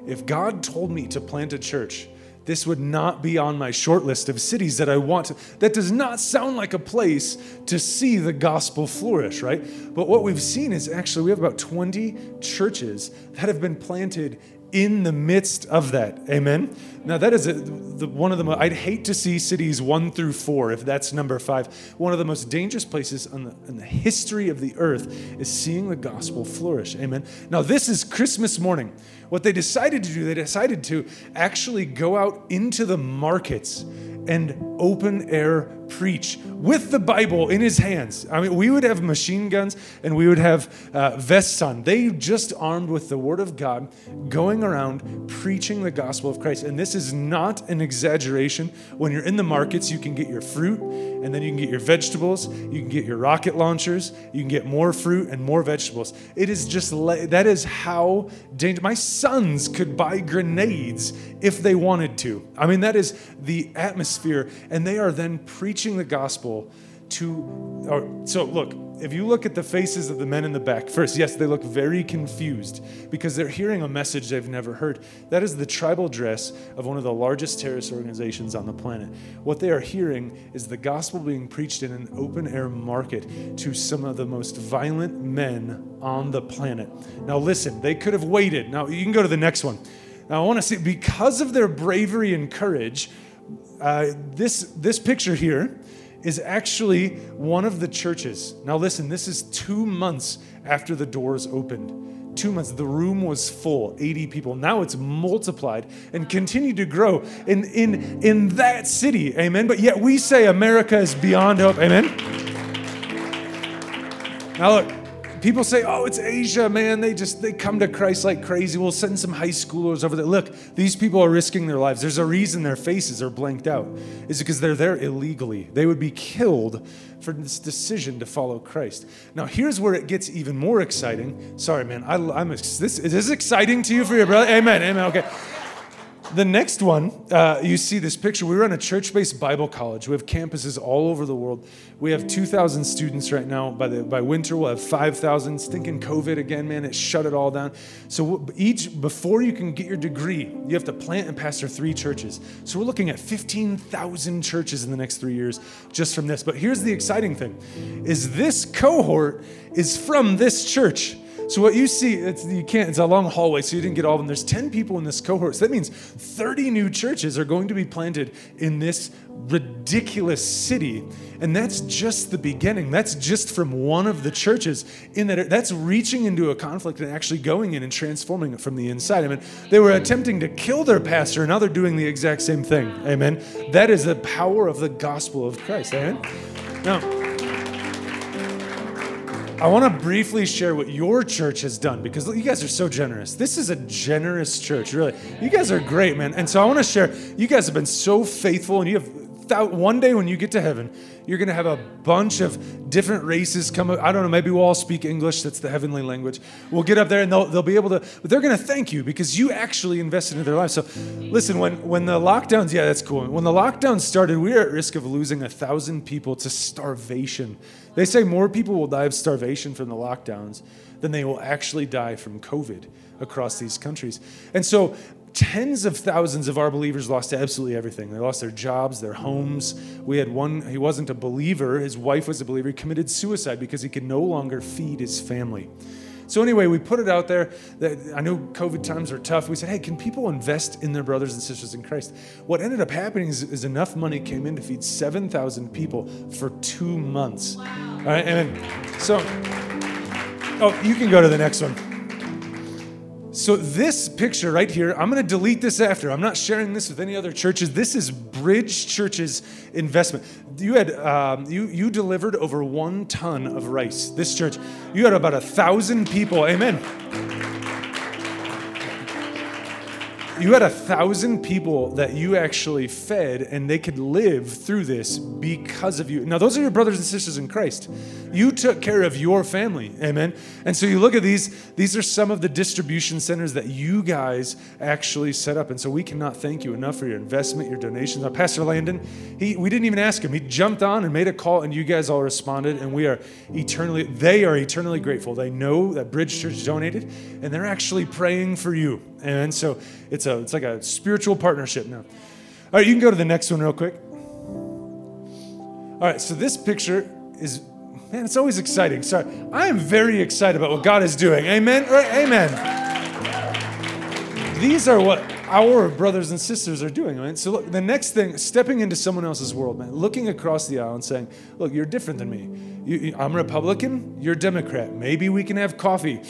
if God told me to plant a church this would not be on my short list of cities that I want to. That does not sound like a place to see the gospel flourish, right? But what we've seen is actually we have about 20 churches that have been planted in the midst of that. Amen. Now that is a, the, one of the. most, I'd hate to see cities one through four if that's number five. One of the most dangerous places in the, in the history of the earth is seeing the gospel flourish. Amen. Now this is Christmas morning. What they decided to do, they decided to actually go out into the markets and open air preach with the Bible in his hands. I mean, we would have machine guns and we would have uh, vests on. They just armed with the Word of God, going around preaching the gospel of Christ. And this is not an exaggeration. When you're in the markets, you can get your fruit and then you can get your vegetables, you can get your rocket launchers, you can get more fruit and more vegetables. It is just, that is how dangerous. My sons could buy grenades if they wanted to. I mean, that is the atmosphere. And they are then preaching the gospel to, or, so look, if you look at the faces of the men in the back, first, yes, they look very confused because they're hearing a message they've never heard. That is the tribal dress of one of the largest terrorist organizations on the planet. What they are hearing is the gospel being preached in an open air market to some of the most violent men on the planet. Now, listen, they could have waited. Now, you can go to the next one. Now, I want to see, because of their bravery and courage, uh, this, this picture here is actually one of the churches. Now, listen, this is two months after the doors opened. Two months, the room was full, 80 people. Now it's multiplied and continued to grow in, in, in that city. Amen. But yet we say America is beyond hope. Amen. Now, look, people say, "Oh, it's Asia, man. They just they come to Christ like crazy." We'll send some high schoolers over there. Look, these people are risking their lives. There's a reason their faces are blanked out. Is because they're there illegally. They would be killed for this decision to follow Christ. Now, here's where it gets even more exciting. Sorry, man. I, am this is this exciting to you for your brother? Amen. Amen. Okay. The next one, uh, you see this picture. We run a church based Bible college. We have campuses all over the world. We have 2,000 students right now. By, the, by winter, we'll have 5,000. Stinking COVID again, man, it shut it all down. So, each, before you can get your degree, you have to plant and pastor three churches. So, we're looking at 15,000 churches in the next three years just from this. But here's the exciting thing is this cohort is from this church. So what you see, it's, you can't, it's a long hallway, so you didn't get all of them. There's 10 people in this cohort. So that means 30 new churches are going to be planted in this ridiculous city. And that's just the beginning. That's just from one of the churches in that that's reaching into a conflict and actually going in and transforming it from the inside. I mean, they were attempting to kill their pastor, and now they're doing the exact same thing. Amen. That is the power of the gospel of Christ. Amen. Now, I want to briefly share what your church has done because you guys are so generous. This is a generous church, really. You guys are great, man. And so I want to share, you guys have been so faithful, and you have one day when you get to heaven, you're going to have a bunch of different races come up. I don't know, maybe we'll all speak English. That's the heavenly language. We'll get up there and they'll, they'll be able to, they're going to thank you because you actually invested in their lives. So listen, when, when the lockdowns, yeah, that's cool. When the lockdowns started, we were at risk of losing a thousand people to starvation. They say more people will die of starvation from the lockdowns than they will actually die from COVID across these countries. And so tens of thousands of our believers lost absolutely everything. They lost their jobs, their homes. We had one, he wasn't a believer, his wife was a believer. He committed suicide because he could no longer feed his family. So, anyway, we put it out there that I know COVID times are tough. We said, hey, can people invest in their brothers and sisters in Christ? What ended up happening is, is enough money came in to feed 7,000 people for two months. Wow. All right, and so, oh, you can go to the next one. So, this picture right here, I'm going to delete this after. I'm not sharing this with any other churches. This is Bridge Church's investment. You had um, you you delivered over one ton of rice. This church, you had about a thousand people. Amen. You had a thousand people that you actually fed, and they could live through this because of you. Now, those are your brothers and sisters in Christ. You took care of your family, amen. And so you look at these; these are some of the distribution centers that you guys actually set up. And so we cannot thank you enough for your investment, your donations. Now, Pastor Landon, he we didn't even ask him; he jumped on and made a call, and you guys all responded. And we are eternally, they are eternally grateful. They know that Bridge Church donated, and they're actually praying for you. And so it's a it's like a spiritual partnership now. All right, you can go to the next one real quick. All right, so this picture is, man, it's always exciting. Sorry, I am very excited about what God is doing. Amen? Right? Amen. These are what our brothers and sisters are doing, right? So look, the next thing, stepping into someone else's world, man, looking across the aisle and saying, look, you're different than me. You, I'm Republican, you're Democrat. Maybe we can have coffee.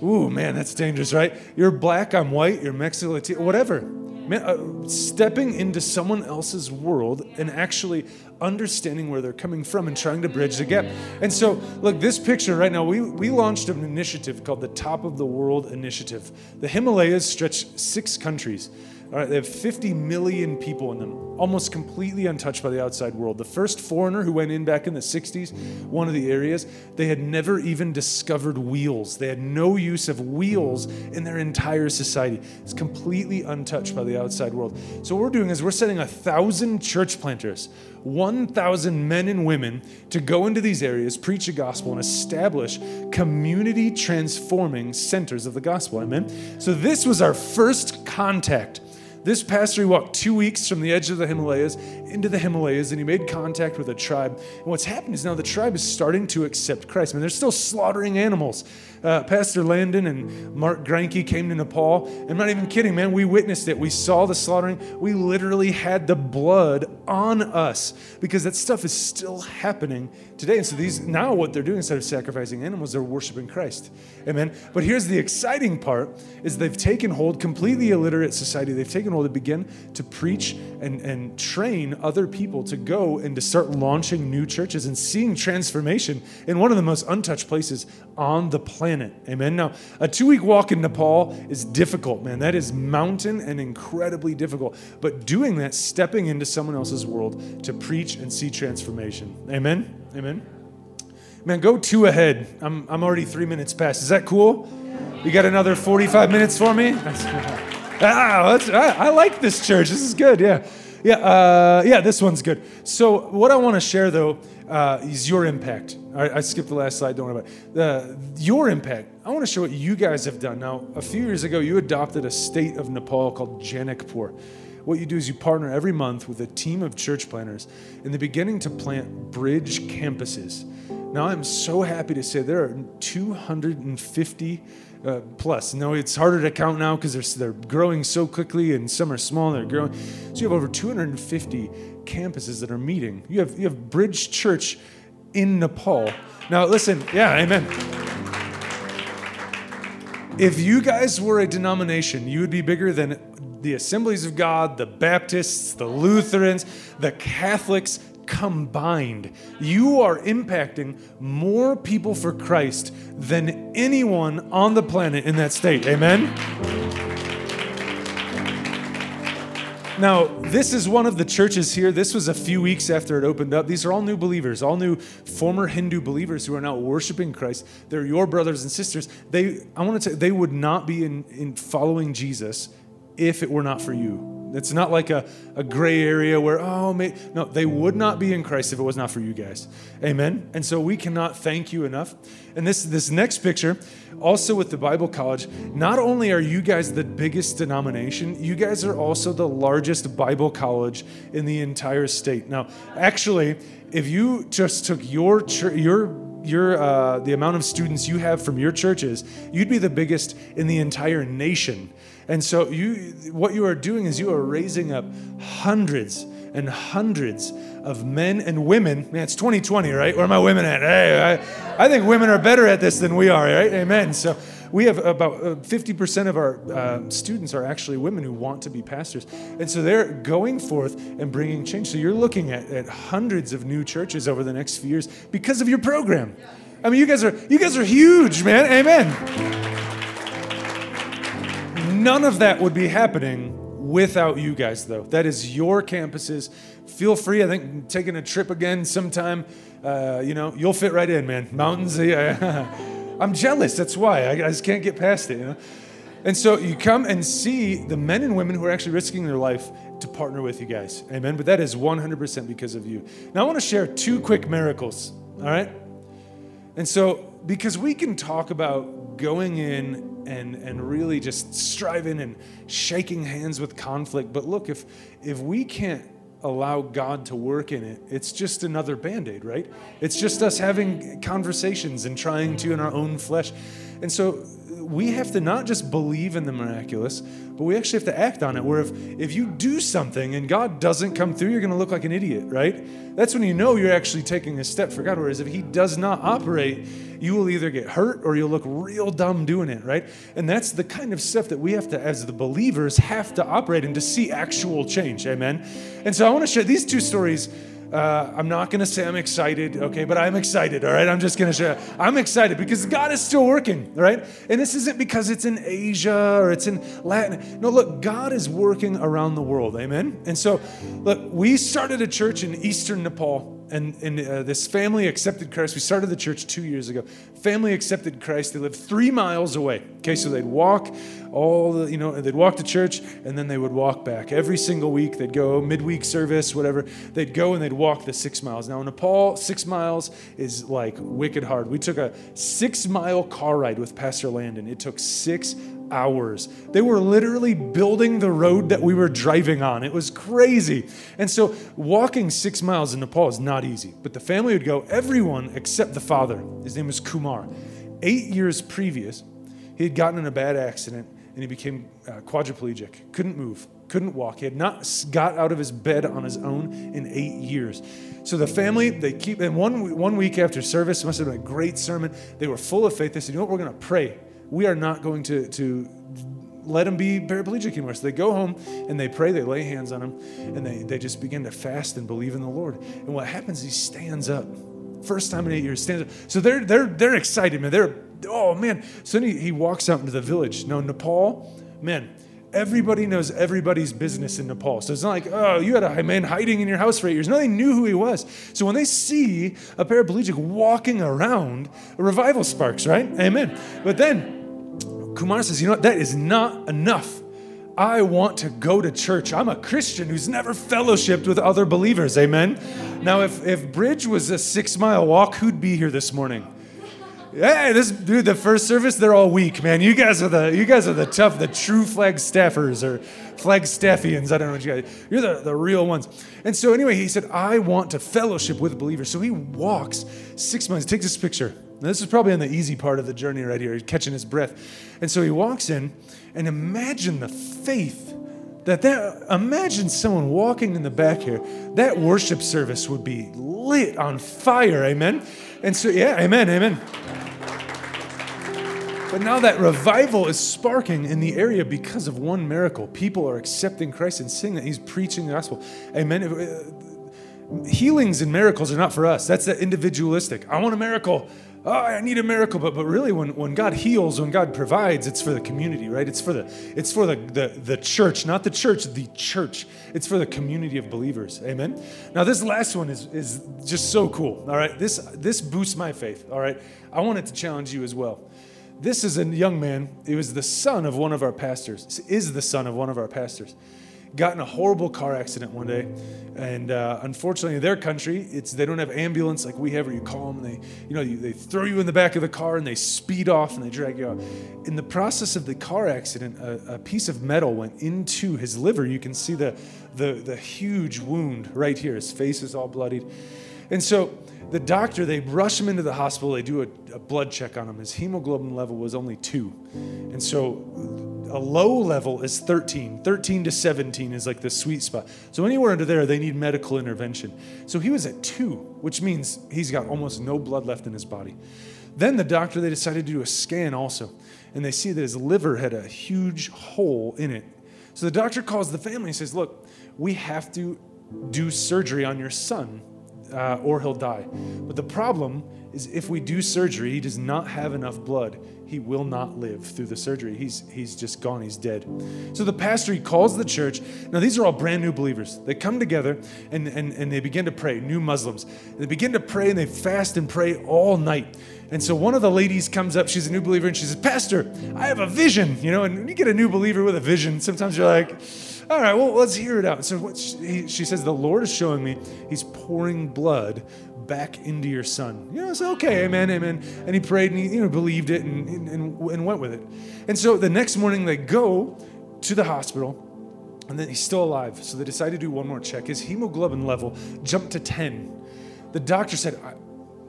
Ooh, man, that's dangerous, right? You're black, I'm white, you're Mexican, Latino, whatever. Man, uh, stepping into someone else's world and actually understanding where they're coming from and trying to bridge the gap. And so, look, this picture right now, we, we launched an initiative called the Top of the World Initiative. The Himalayas stretch six countries. All right, they have 50 million people in them, almost completely untouched by the outside world. The first foreigner who went in back in the 60s, one of the areas, they had never even discovered wheels. They had no use of wheels in their entire society. It's completely untouched by the outside world. So, what we're doing is we're sending a thousand church planters 1,000 men and women to go into these areas, preach the gospel, and establish community transforming centers of the gospel. Amen? So, this was our first contact. This pastor, he walked two weeks from the edge of the Himalayas into the Himalayas and he made contact with a tribe. And what's happened is now the tribe is starting to accept Christ. I mean, they're still slaughtering animals uh, Pastor Landon and Mark Granke came to Nepal. I'm not even kidding, man. We witnessed it. We saw the slaughtering. We literally had the blood on us because that stuff is still happening today. And so these now what they're doing instead of sacrificing animals, they're worshiping Christ. Amen. But here's the exciting part is they've taken hold, completely illiterate society, they've taken hold to begin to preach and, and train other people to go and to start launching new churches and seeing transformation in one of the most untouched places on the planet. Amen. Now, a two week walk in Nepal is difficult, man. That is mountain and incredibly difficult. But doing that, stepping into someone else's world to preach and see transformation. Amen. Amen. Man, go two ahead. I'm, I'm already three minutes past. Is that cool? You got another 45 minutes for me? ah, I, I like this church. This is good. Yeah. Yeah, uh, yeah, this one's good. So, what I want to share though uh, is your impact. I, I skipped the last slide, don't worry about it. Uh, your impact. I want to show what you guys have done. Now, a few years ago, you adopted a state of Nepal called Janakpur. What you do is you partner every month with a team of church planters, and they're beginning to plant bridge campuses. Now, I'm so happy to say there are 250 uh, plus. No, it's harder to count now because they're, they're growing so quickly, and some are small. They're growing. So you have over 250 campuses that are meeting. You have you have Bridge Church in Nepal. Now, listen. Yeah, amen. If you guys were a denomination, you would be bigger than the Assemblies of God, the Baptists, the Lutherans, the Catholics, combined, you are impacting more people for Christ than anyone on the planet in that state. Amen? Now, this is one of the churches here. This was a few weeks after it opened up. These are all new believers, all new former Hindu believers who are now worshiping Christ. They're your brothers and sisters. They, I want to say, they would not be in, in following Jesus if it were not for you. It's not like a, a gray area where, oh, may, no, they would not be in Christ if it was not for you guys. Amen. And so we cannot thank you enough. And this, this next picture, also with the Bible College, not only are you guys the biggest denomination, you guys are also the largest Bible college in the entire state. Now, actually, if you just took your church, your your uh, the amount of students you have from your churches, you'd be the biggest in the entire nation. And so you what you are doing is you are raising up hundreds and hundreds of men and women. Man, it's 2020, right? Where are my women at? Hey, I, I think women are better at this than we are, right? Amen. So we have about 50% uh, of our uh, students are actually women who want to be pastors. And so they're going forth and bringing change. So you're looking at, at hundreds of new churches over the next few years because of your program. I mean, you guys are you guys are huge, man. Amen. None of that would be happening without you guys, though. That is your campuses. Feel free, I think, taking a trip again sometime. Uh, you know, you'll fit right in, man. Mountains, yeah. I'm jealous. That's why. I, I just can't get past it, you know? And so you come and see the men and women who are actually risking their life to partner with you guys. Amen. But that is 100% because of you. Now, I want to share two quick miracles, all right? And so, because we can talk about going in and, and really just striving and shaking hands with conflict. But look, if, if we can't allow God to work in it, it's just another band aid, right? It's just us having conversations and trying to in our own flesh. And so we have to not just believe in the miraculous, but we actually have to act on it. Where if, if you do something and God doesn't come through, you're going to look like an idiot, right? That's when you know you're actually taking a step for God. Whereas if He does not operate, you will either get hurt or you'll look real dumb doing it, right? And that's the kind of stuff that we have to, as the believers, have to operate in to see actual change. Amen. And so I want to share these two stories uh, I'm not going to say I'm excited, okay, but I'm excited, all right? I'm just going to share. I'm excited because God is still working, all right? And this isn't because it's in Asia or it's in Latin. No, look, God is working around the world, amen? And so, look, we started a church in eastern Nepal and, and uh, this family accepted Christ. We started the church two years ago. Family accepted Christ. They lived three miles away. Okay, so they'd walk all the, you know, they'd walk to church and then they would walk back every single week. They'd go midweek service, whatever. They'd go and they'd walk the six miles. Now in Nepal, six miles is like wicked hard. We took a six mile car ride with Pastor Landon. It took six hours. They were literally building the road that we were driving on. It was crazy. And so walking six miles in Nepal is not easy. But the family would go, everyone except the father. His name was Kumar. Eight years previous, he had gotten in a bad accident and he became uh, quadriplegic, couldn't move, couldn't walk. He had not got out of his bed on his own in eight years. So the family, they keep, and one, one week after service, must have been a great sermon. They were full of faith. They said, you know what, we're going to pray we are not going to, to let him be paraplegic anymore. So they go home and they pray, they lay hands on him, and they, they just begin to fast and believe in the Lord. And what happens, he stands up. First time in eight years, stands up. So they're they're they're excited, man. They're oh man. So then he, he walks out into the village. Now, Nepal, man, everybody knows everybody's business in Nepal. So it's not like, oh, you had a man hiding in your house for eight years. No, they knew who he was. So when they see a paraplegic walking around, a revival sparks, right? Amen. But then Kumar says, You know what? That is not enough. I want to go to church. I'm a Christian who's never fellowshipped with other believers. Amen. Now, if, if Bridge was a six mile walk, who'd be here this morning? Hey, this dude, the first service, they're all weak, man. You guys are the you guys are the tough, the true flag staffers or flag staffians. I don't know what you guys. You're the, the real ones. And so anyway, he said, I want to fellowship with believers. So he walks six miles, takes this picture. Now, this is probably on the easy part of the journey right here, He's catching his breath. And so he walks in, and imagine the faith that that imagine someone walking in the back here. That worship service would be lit on fire, amen. And so, yeah, amen, amen. But now that revival is sparking in the area because of one miracle. People are accepting Christ and seeing that He's preaching the gospel. Amen. Uh, healings and miracles are not for us. That's the individualistic. I want a miracle oh, I need a miracle. But, but really, when, when God heals, when God provides, it's for the community, right? It's for the it's for the, the, the church, not the church, the church. It's for the community of believers. Amen. Now, this last one is, is just so cool. All right. This this boosts my faith. All right. I wanted to challenge you as well. This is a young man. He was the son of one of our pastors. Is the son of one of our pastors got in a horrible car accident one day, and uh, unfortunately, in their country, it's they don't have ambulance like we have, where you call them, they you know they throw you in the back of the car and they speed off and they drag you out. In the process of the car accident, a, a piece of metal went into his liver. You can see the the the huge wound right here. His face is all bloodied, and so the doctor, they rush him into the hospital. They do a, a, blood check on him. His hemoglobin level was only two. And so a low level is 13. 13 to 17 is like the sweet spot. So anywhere under there, they need medical intervention. So he was at two, which means he's got almost no blood left in his body. Then the doctor, they decided to do a scan also. And they see that his liver had a huge hole in it. So the doctor calls the family and says, Look, we have to do surgery on your son uh, or he'll die. But the problem is if we do surgery, he does not have enough blood. He will not live through the surgery. He's, he's just gone. He's dead. So the pastor, he calls the church. Now, these are all brand new believers. They come together and, and, and they begin to pray, new Muslims. They begin to pray and they fast and pray all night. And so one of the ladies comes up, she's a new believer, and she says, Pastor, I have a vision. You know, and when you get a new believer with a vision, sometimes you're like, all right, well, let's hear it out. So she, she says, The Lord is showing me he's pouring blood back into your son. You know, so okay, amen, amen. And he prayed and he you know, believed it and, and, and went with it. And so the next morning they go to the hospital and then he's still alive. So they decide to do one more check. His hemoglobin level jumped to 10. The doctor said,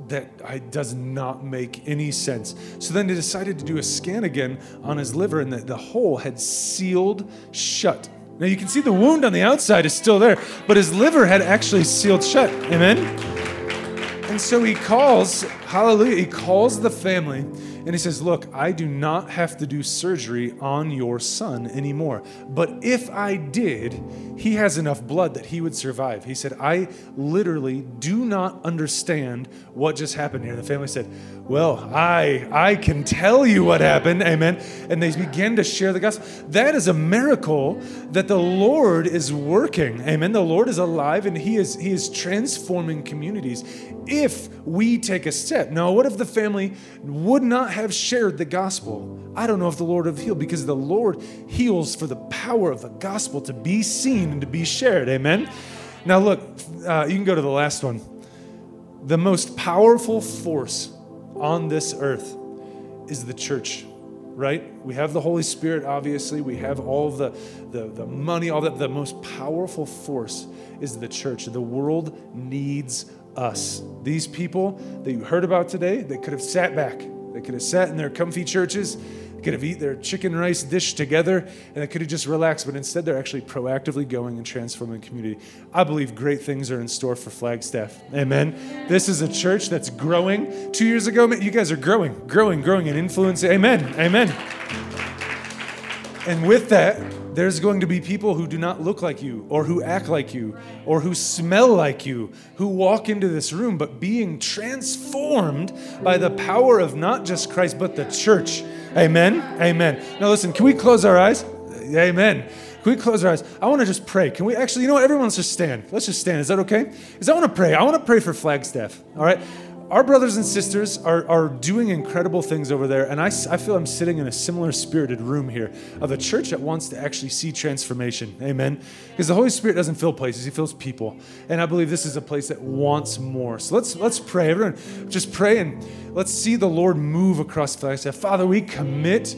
that I, does not make any sense. So then they decided to do a scan again on his liver, and the, the hole had sealed shut. Now you can see the wound on the outside is still there, but his liver had actually sealed shut. Amen? And so he calls, hallelujah, he calls the family and he says, Look, I do not have to do surgery on your son anymore. But if I did, he has enough blood that he would survive. He said, I literally do not understand what just happened here. The family said, Well, I I can tell you what happened. Amen. And they begin to share the gospel. That is a miracle that the Lord is working. Amen. The Lord is alive and he is he is transforming communities if we take a step. Now, what if the family would not have shared the gospel? I don't know if the Lord would have healed because the Lord heals for the power of the gospel to be seen and to be shared. Amen? Now, look, uh, you can go to the last one. The most powerful force on this earth is the church right? We have the Holy Spirit, obviously. We have all the, the, the money, all that. The most powerful force is the church. The world needs us. These people that you heard about today, they could have sat back. They could have sat in their comfy churches, could have eaten their chicken rice dish together, and they could have just relaxed. But instead, they're actually proactively going and transforming the community. I believe great things are in store for Flagstaff. Amen. This is a church that's growing. Two years ago, you guys are growing, growing, growing in influence. Amen. Amen. And with that, there's going to be people who do not look like you, or who act like you, or who smell like you, who walk into this room, but being transformed by the power of not just Christ, but the church. Amen? Amen. Now, listen, can we close our eyes? Amen. Can we close our eyes? I want to just pray. Can we actually, you know what? Everyone's just stand. Let's just stand. Is that okay? Is I want to pray. I want to pray for Flagstaff. All right? Our brothers and sisters are, are doing incredible things over there. And I, I feel I'm sitting in a similar spirited room here of a church that wants to actually see transformation. Amen. Because the Holy Spirit doesn't fill places, He fills people. And I believe this is a place that wants more. So let's, let's pray. Everyone, just pray and let's see the Lord move across the Flagstaff. Father, we commit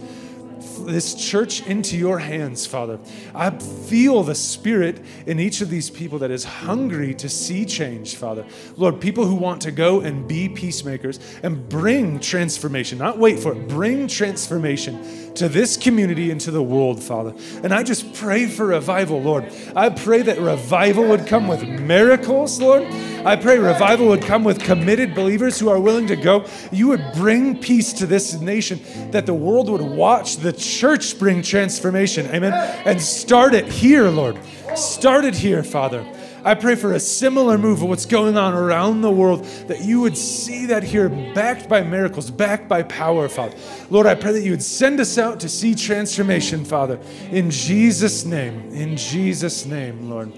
this church into your hands, Father. I feel the Spirit in each of these people that is hungry to see change, Father. Lord, people who want to go and be peacemakers and bring transformation, not wait for it, bring transformation to this community and to the world, Father. And I just pray for revival, Lord. I pray that revival would come with miracles, Lord. I pray revival would come with committed believers who are willing to go. You would bring peace to this nation, that the world would watch the church bring transformation. Amen. And start it here, Lord. Start it here, Father. I pray for a similar move of what's going on around the world, that you would see that here, backed by miracles, backed by power, Father. Lord, I pray that you would send us out to see transformation, Father. In Jesus' name, in Jesus' name, Lord.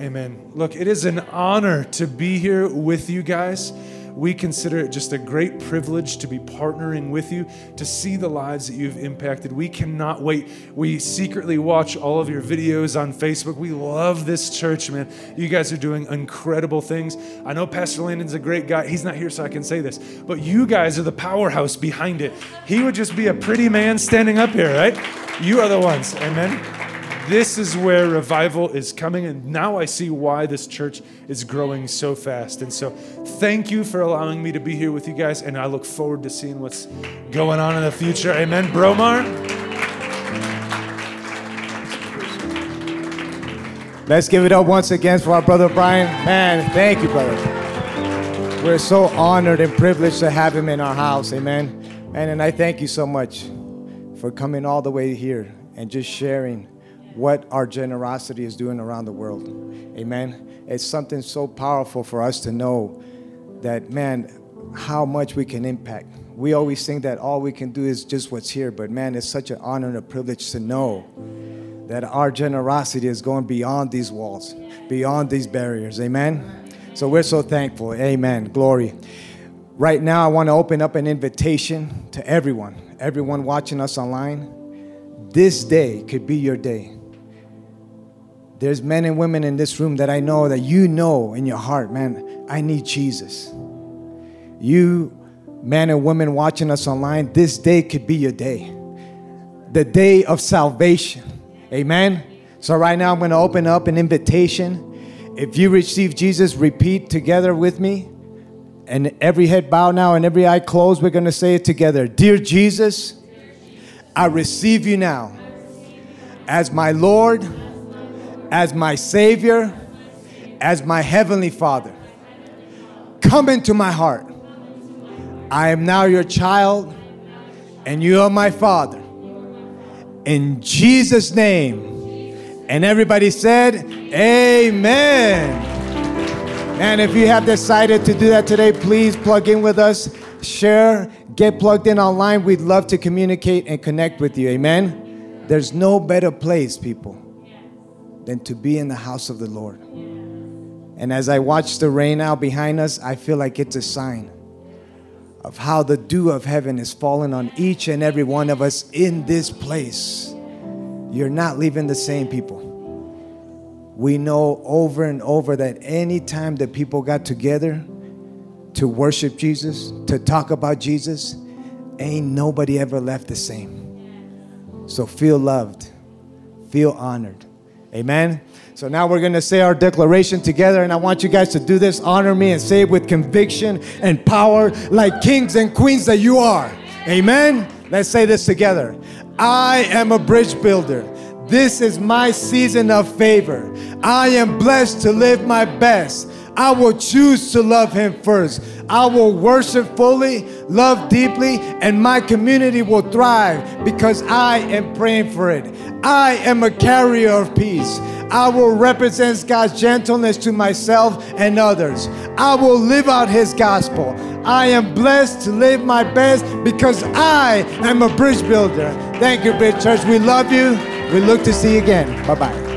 Amen. Look, it is an honor to be here with you guys. We consider it just a great privilege to be partnering with you, to see the lives that you've impacted. We cannot wait. We secretly watch all of your videos on Facebook. We love this church, man. You guys are doing incredible things. I know Pastor Landon's a great guy. He's not here, so I can say this, but you guys are the powerhouse behind it. He would just be a pretty man standing up here, right? You are the ones. Amen this is where revival is coming. And now I see why this church is growing so fast. And so thank you for allowing me to be here with you guys. And I look forward to seeing what's going on in the future. Amen. Bromar? Let's give it up once again for our brother Brian. Man, thank you, brother. We're so honored and privileged to have him in our house. Amen. And, and I thank you so much for coming all the way here and just sharing what our generosity is doing around the world. Amen. It's something so powerful for us to know that, man, how much we can impact. We always think that all we can do is just what's here, but man, it's such an honor and a privilege to know that our generosity is going beyond these walls, beyond these barriers. Amen. So we're so thankful. Amen. Glory. Right now, I want to open up an invitation to everyone, everyone watching us online. This day could be your day. There's men and women in this room that I know that you know in your heart, man, I need Jesus. You, men and women watching us online, this day could be your day. The day of salvation. Amen. So, right now, I'm going to open up an invitation. If you receive Jesus, repeat together with me. And every head bow now and every eye closed, we're going to say it together. Dear Jesus, I receive you now as my Lord, as my Savior, as my Heavenly Father. Come into my heart. I am now your child, and you are my Father. In Jesus' name. And everybody said, Amen. And if you have decided to do that today, please plug in with us, share, get plugged in online. We'd love to communicate and connect with you. Amen. There's no better place, people, than to be in the house of the Lord. And as I watch the rain out behind us, I feel like it's a sign of how the dew of heaven is falling on each and every one of us in this place. You're not leaving the same people. We know over and over that anytime that people got together to worship Jesus, to talk about Jesus, ain't nobody ever left the same. So feel loved, feel honored. Amen. So now we're going to say our declaration together, and I want you guys to do this. Honor me and say it with conviction and power, like kings and queens that you are. Amen. Let's say this together. I am a bridge builder. This is my season of favor. I am blessed to live my best. I will choose to love Him first. I will worship fully, love deeply, and my community will thrive because I am praying for it. I am a carrier of peace. I will represent God's gentleness to myself and others. I will live out His gospel. I am blessed to live my best because I am a bridge builder. Thank you, Bridge Church. We love you. We look to see you again. Bye bye.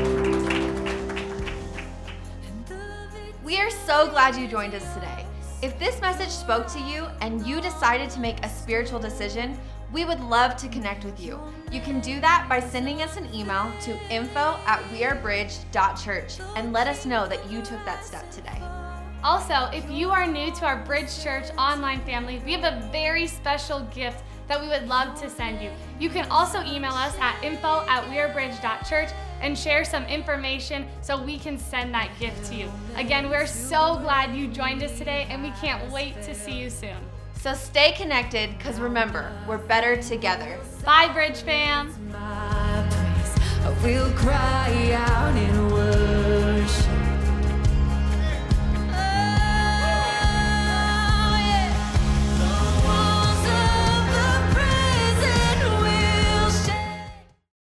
So glad you joined us today. If this message spoke to you and you decided to make a spiritual decision, we would love to connect with you. You can do that by sending us an email to info at wearebridge.church and let us know that you took that step today. Also, if you are new to our Bridge Church online family, we have a very special gift that we would love to send you. You can also email us at info at wearebridge.church and share some information so we can send that gift to you. Again, we're so glad you joined us today and we can't wait to see you soon. So stay connected because remember, we're better together. Bye, Bridge fam. my praise. I will cry out in worship.